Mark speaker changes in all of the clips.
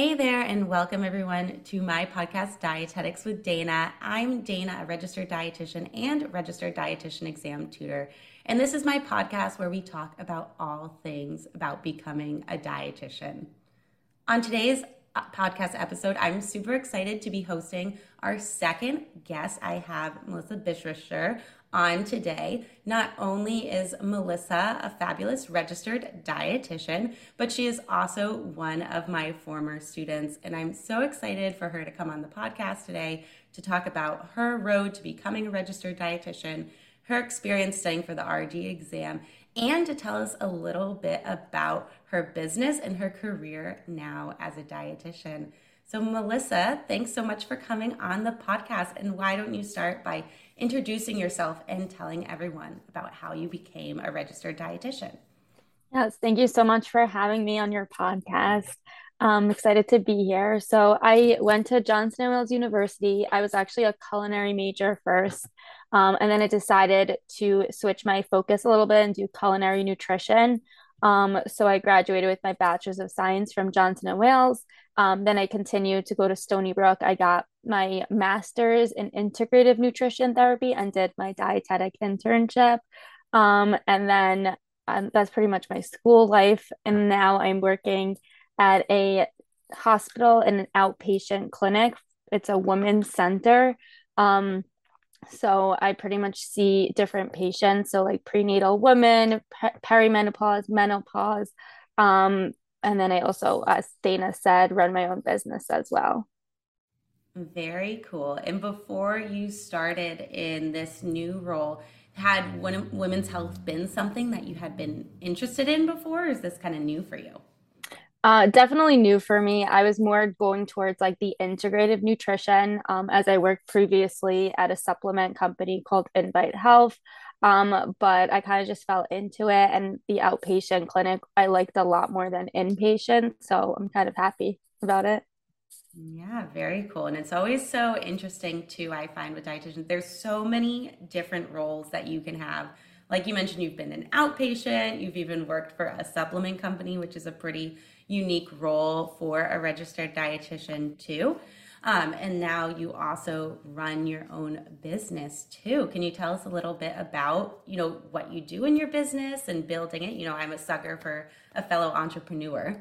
Speaker 1: Hey there, and welcome everyone to my podcast, Dietetics with Dana. I'm Dana, a registered dietitian and registered dietitian exam tutor. And this is my podcast where we talk about all things about becoming a dietitian. On today's uh, podcast episode, I'm super excited to be hosting our second guest. I have Melissa Bistricer on today. Not only is Melissa a fabulous registered dietitian, but she is also one of my former students. And I'm so excited for her to come on the podcast today to talk about her road to becoming a registered dietitian, her experience studying for the RD exam, and to tell us a little bit about her business and her career now as a dietitian. So, Melissa, thanks so much for coming on the podcast. And why don't you start by introducing yourself and telling everyone about how you became a registered dietitian?
Speaker 2: Yes, thank you so much for having me on your podcast. I'm excited to be here. So, I went to Johnson & Wales University. I was actually a culinary major first, um, and then I decided to switch my focus a little bit and do culinary nutrition. Um, so I graduated with my bachelor's of science from Johnson and Wales. Um, then I continued to go to Stony Brook. I got my master's in integrative nutrition therapy and did my dietetic internship. Um, and then um, that's pretty much my school life. And now I'm working at a hospital in an outpatient clinic. It's a women's center. Um, so I pretty much see different patients. So like prenatal women, perimenopause, menopause. Um, and then I also, as Dana said, run my own business as well.
Speaker 1: Very cool. And before you started in this new role, had women's health been something that you had been interested in before? or is this kind of new for you?
Speaker 2: Uh, definitely new for me. I was more going towards like the integrative nutrition um, as I worked previously at a supplement company called Invite Health. Um, but I kind of just fell into it, and the outpatient clinic I liked a lot more than inpatient. So I'm kind of happy about it.
Speaker 1: Yeah, very cool. And it's always so interesting too, I find with dietitians, there's so many different roles that you can have. Like you mentioned, you've been an outpatient, you've even worked for a supplement company, which is a pretty unique role for a registered dietitian too. Um, and now you also run your own business too. Can you tell us a little bit about, you know, what you do in your business and building it? You know, I'm a sucker for a fellow entrepreneur.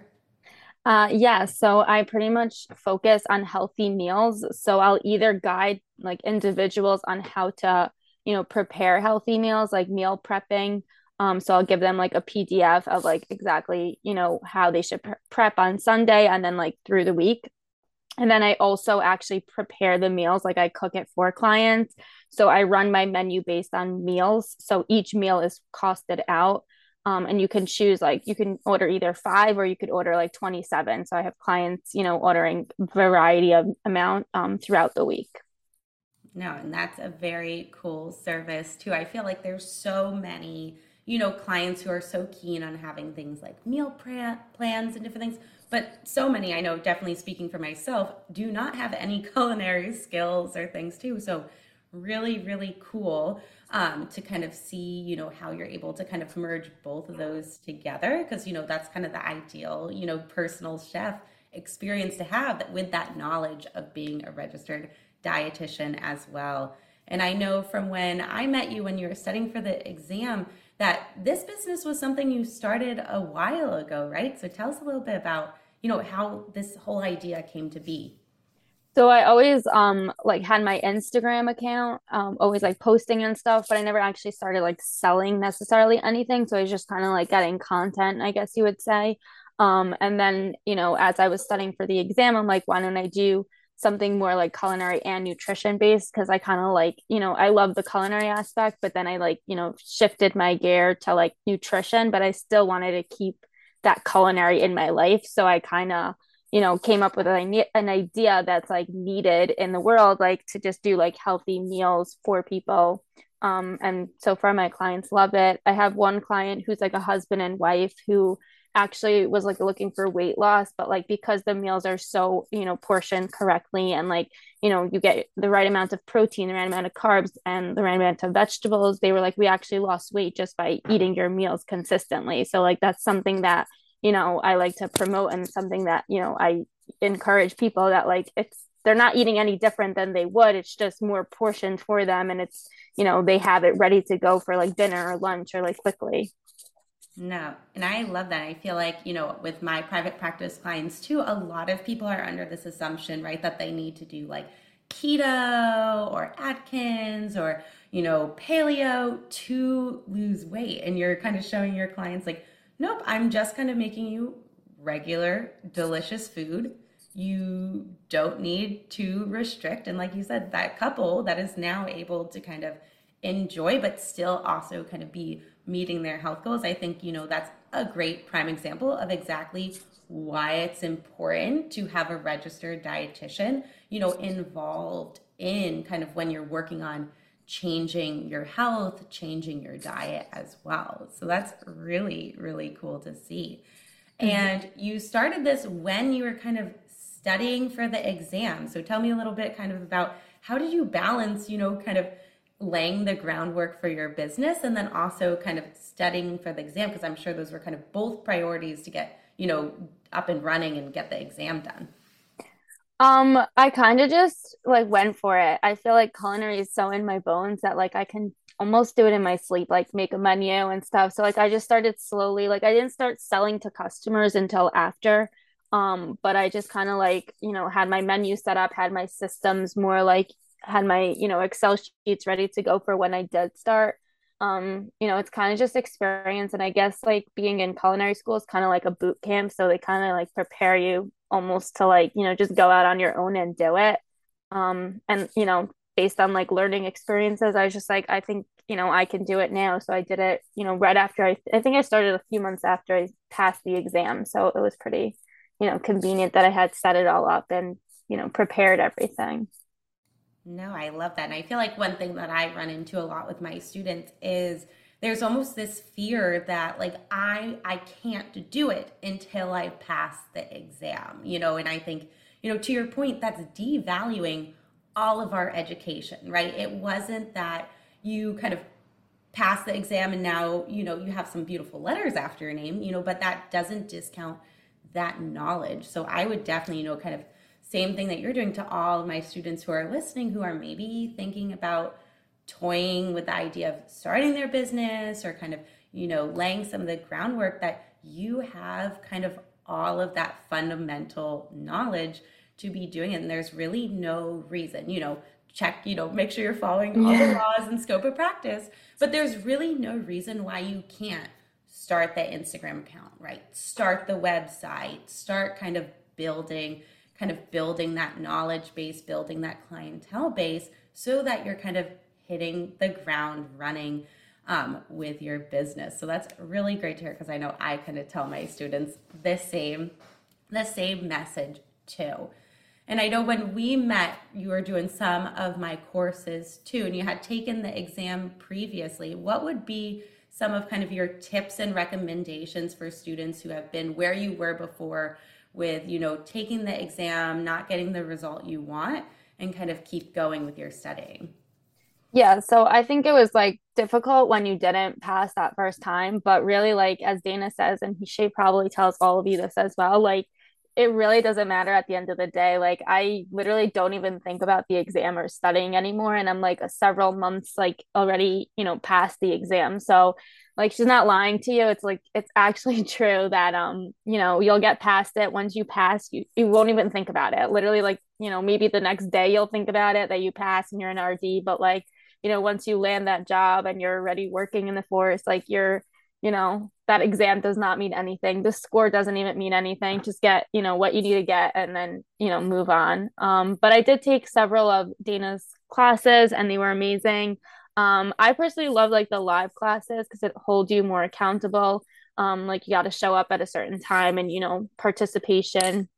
Speaker 2: Uh, yeah, so I pretty much focus on healthy meals. So I'll either guide like individuals on how to, you know, prepare healthy meals, like meal prepping. Um, so I'll give them like a PDF of like exactly, you know, how they should pre- prep on Sunday and then like through the week. And then I also actually prepare the meals, like I cook it for clients. So I run my menu based on meals. So each meal is costed out um, and you can choose like you can order either five or you could order like 27 so i have clients you know ordering variety of amount um, throughout the week
Speaker 1: no and that's a very cool service too. I feel like there's so many you know clients who are so keen on having things like meal plans and different things. But so many i know definitely speaking for myself do not have any culinary skills or things too. So really really cool um, to kind of see you know how you're able to kind of merge both of those together because you know that's kind of the ideal you know personal chef experience to have that with that knowledge of being a registered dietitian as well and i know from when i met you when you were studying for the exam that this business was something you started a while ago right so tell us a little bit about you know how this whole idea came to be
Speaker 2: so I always um like had my Instagram account, um always like posting and stuff, but I never actually started like selling necessarily anything. So I was just kind of like getting content, I guess you would say. Um and then, you know, as I was studying for the exam, I'm like, why don't I do something more like culinary and nutrition based? Because I kind of like, you know, I love the culinary aspect, but then I like, you know, shifted my gear to like nutrition, but I still wanted to keep that culinary in my life. So I kind of you know came up with an, an idea that's like needed in the world like to just do like healthy meals for people. Um and so far my clients love it. I have one client who's like a husband and wife who actually was like looking for weight loss but like because the meals are so you know portioned correctly and like you know you get the right amount of protein the right amount of carbs and the right amount of vegetables they were like we actually lost weight just by eating your meals consistently. So like that's something that you know I like to promote and something that you know I encourage people that like it's they're not eating any different than they would. It's just more portioned for them and it's you know they have it ready to go for like dinner or lunch or like quickly
Speaker 1: no and i love that. I feel like you know with my private practice clients too a lot of people are under this assumption right that they need to do like keto or atkins or you know paleo to lose weight. And you're kind of showing your clients like nope i'm just kind of making you regular delicious food. You don't need to restrict. And like you said, that couple that is now able to kind of enjoy, but still also kind of be meeting their health goals, I think, you know, that's a great prime example of exactly why it's important to have a registered dietitian, you know, involved in kind of when you're working on changing your health, changing your diet as well. So that's really, really cool to see. Mm-hmm. And you started this when you were kind of studying for the exam. So tell me a little bit kind of about how did you balance, you know, kind of laying the groundwork for your business and then also kind of studying for the exam because I'm sure those were kind of both priorities to get, you know, up and running and get the exam done.
Speaker 2: Um, I kind of just like went for it. I feel like culinary is so in my bones that like I can almost do it in my sleep, like make a menu and stuff. So like I just started slowly. Like I didn't start selling to customers until after um but i just kind of like you know had my menu set up had my systems more like had my you know excel sheets ready to go for when i did start. Um you know it's kind of just experience and i guess like being in culinary school is kind of like a boot camp so they kind of like prepare you almost to like you know just go out on your own and do it. Um and you know based on like learning experiences i was just like i think you know i can do it now. So i did it you know right after i i think i started a few months after i passed the exam so it was pretty you know convenient that i had set it all up and you know prepared everything
Speaker 1: no i love that and i feel like one thing that i run into a lot with my students is there's almost this fear that like i i can't do it until i pass the exam you know and i think you know to your point that's devaluing all of our education right it wasn't that you kind of pass the exam and now you know you have some beautiful letters after your name you know but that doesn't discount that knowledge. So I would definitely, you know, kind of same thing that you're doing to all my students who are listening who are maybe thinking about toying with the idea of starting their business or kind of, you know, laying some of the groundwork that you have kind of all of that fundamental knowledge to be doing it. And there's really no reason, you know, check, you know, make sure you're following all yeah. the laws and scope of practice. But there's really no reason why you can't start the Instagram account, right? Start the website, start kind of building kind of building that knowledge base, building that clientele base so that you're kind of hitting the ground running um, with your business. So that's really great to hear because I know I kind of tell my students the same, the same message too. And I know when we met, you were doing some of my courses too, and you had taken the exam previously. What would be some of kind of your tips and recommendations for students who have been where you were before with, you know, taking the exam, not getting the result you want, and kind of keep going with your studying?
Speaker 2: Yeah, so I think it was like difficult when you didn't pass that first time, but really like as Dana says and she probably tells all of you this as well, like it really doesn't matter at the end of the day. Like I literally don't even think about the exam or studying anymore. And I'm like several months like already, you know, past the exam. So like she's not lying to you. It's like it's actually true that um, you know, you'll get past it. Once you pass, you, you won't even think about it. Literally, like, you know, maybe the next day you'll think about it that you pass and you're an RD, but like, you know, once you land that job and you're already working in the force, like you're you know that exam does not mean anything. The score doesn't even mean anything. Just get you know what you need to get and then you know move on. Um, but i did take several of dana's classes and they were amazing. Um, i personally love like the live classes because it holds you more accountable. Um, like you got to show up at a certain time and you know participation.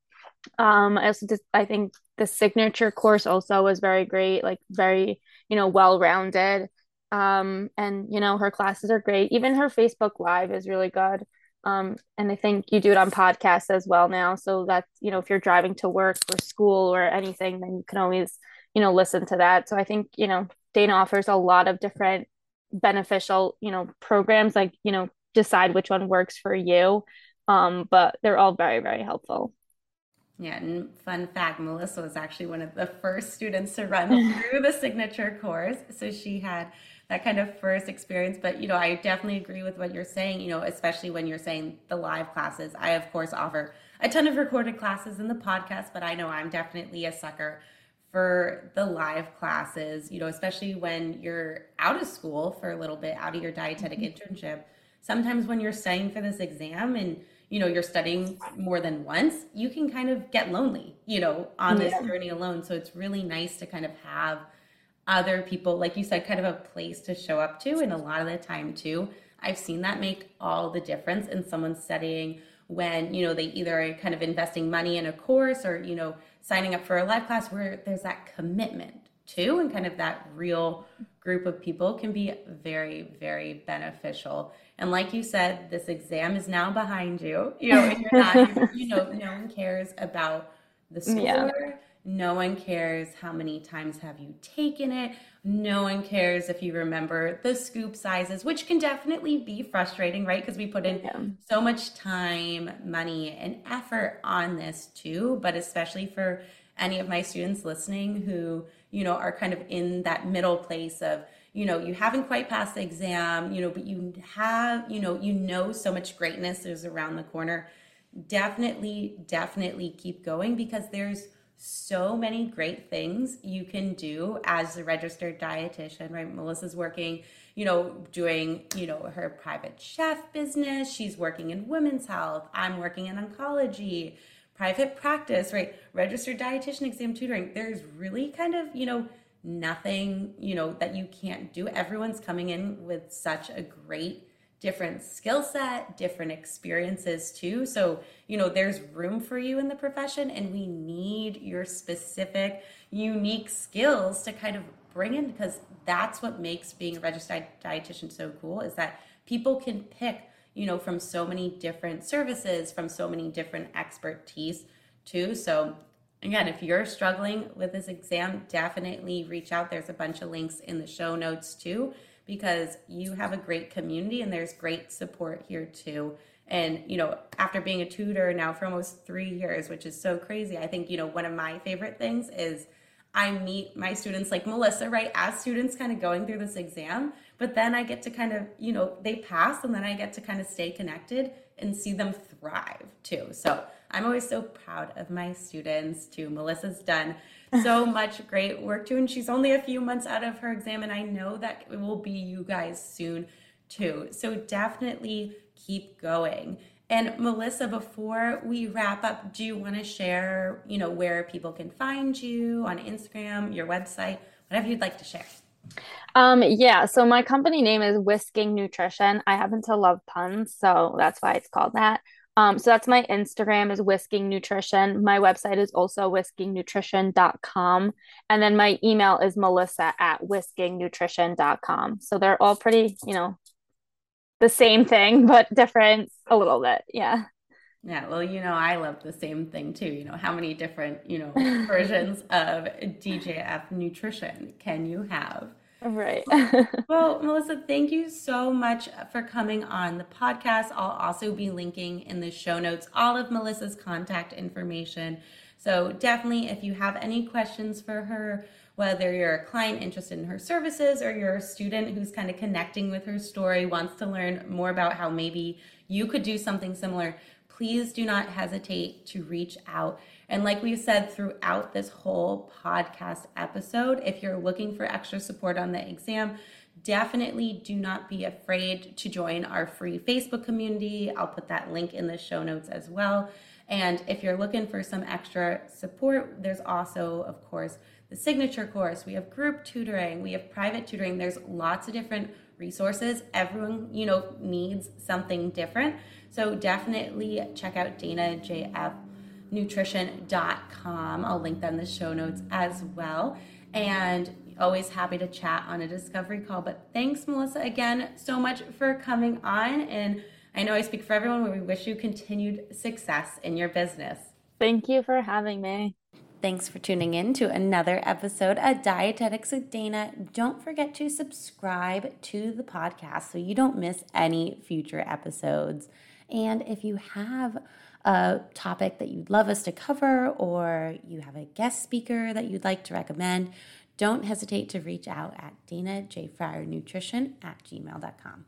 Speaker 2: Um, i also just i think the signature course also was very great like very you know well rounded um, and you know her classes are great. Even her facebook live is really good. Um, and i think you do it on podcasts as well now. So that you know if you're driving to work or school or anything then you can always you know listen to that. So i think you know dana offers a lot of different beneficial you know programs like you know decide which one works for you. Um, but they're all very very helpful.
Speaker 1: Yeah, and fun fact Melissa was actually one of the first students to run through the signature course. So she had that kind of first experience. But, you know, I definitely agree with what you're saying, you know, especially when you're saying the live classes. I, of course, offer a ton of recorded classes in the podcast, but I know I'm definitely a sucker for the live classes, you know, especially when you're out of school for a little bit, out of your dietetic mm-hmm. internship. Sometimes when you're studying for this exam and you know you're studying more than once you can kind of get lonely you know on this yeah. journey alone so it's really nice to kind of have other people like you said kind of a place to show up to and a lot of the time too i've seen that make all the difference in someone studying when you know they either are kind of investing money in a course or you know signing up for a live class where there's that commitment too and kind of that real group of people can be very very beneficial and like you said, this exam is now behind you. You know, you're not, you know, no one cares about the score. Yeah. No one cares how many times have you taken it. No one cares if you remember the scoop sizes, which can definitely be frustrating, right? Because we put in yeah. so much time, money, and effort on this too. But especially for any of my students listening who, you know, are kind of in that middle place of, you know you haven't quite passed the exam you know but you have you know you know so much greatness is around the corner definitely definitely keep going because there's so many great things you can do as a registered dietitian right? Melissa's working you know doing you know her private chef business. She's working in women's health. I'm working in oncology private practice right? Registered dietitian exam tutoring. There's really kind of you know nothing, you know, that you can't do. Everyone's coming in with such a great different skill set, different experiences too. So, you know, there's room for you in the profession and we need your specific, unique skills to kind of bring in because that's what makes being a registered dietitian so cool is that people can pick, you know, from so many different services, from so many different expertise too. So, again, if you're struggling with this exam, definitely reach out. There's a bunch of links in the show notes too, because you have a great community and there's great support here too. And, you know, after being a tutor now for almost three years, which is so crazy, I think, you know, one of my favorite things is I meet my students like Melissa, right? As students kind of going through this exam, but then I get to kind of, you know, they pass and then I get to kind of stay connected and see them thrive too. So I'm always so proud of my students too. Melissa's done so much great work too, and she's only a few months out of her exam, and I know that it will be you guys soon too. So definitely keep going. And Melissa, before we wrap up, do you want to share, you know, where people can find you on Instagram, your website, whatever you'd like to share?
Speaker 2: Um, yeah, so my company name is Whisking Nutrition. I happen to love puns, so that's why it's called that. Um, so that's my Instagram is whisking nutrition. My website is also whiskingnutrition.com. And then my email is melissa at whiskingnutrition.com. So they're all pretty, you know, the same thing, but different a little bit. Yeah.
Speaker 1: Yeah, well, you know, I love the same thing too. You know, how many different, you know, versions of DJF nutrition can you have?
Speaker 2: Right.
Speaker 1: well, Melissa, thank you so much for coming on the podcast. I'll also be linking in the show notes all of Melissa's contact information. So definitely, if you have any questions for her, whether you're a client interested in her services or you're a student who's kind of connecting with her story, wants to learn more about how maybe you could do something similar, please do not hesitate to reach out. And like we've said throughout this whole podcast episode, if you're looking for extra support on the exam, definitely do not be afraid to join our free Facebook community. I'll put that link in the show notes as well. And if you're looking for some extra support, there's also, of course, the signature course. We have group tutoring, we have private tutoring. There's lots of different resources. Everyone, you know, needs something different. So definitely check out Dana JF nutrition.com. I'll link that in the show notes as well. And always happy to chat on a discovery call. But thanks, Melissa, again so much for coming on. And I know I speak for everyone when we wish you continued success in your business.
Speaker 2: Thank you for having me.
Speaker 1: Thanks for tuning in to another episode of Dietetics with Dana. Don't forget to subscribe to the podcast so you don't miss any future episodes. And if you have a topic that you'd love us to cover or you have a guest speaker that you'd like to recommend, don't hesitate to reach out at Dana J. Fryer Nutrition at gmail.com.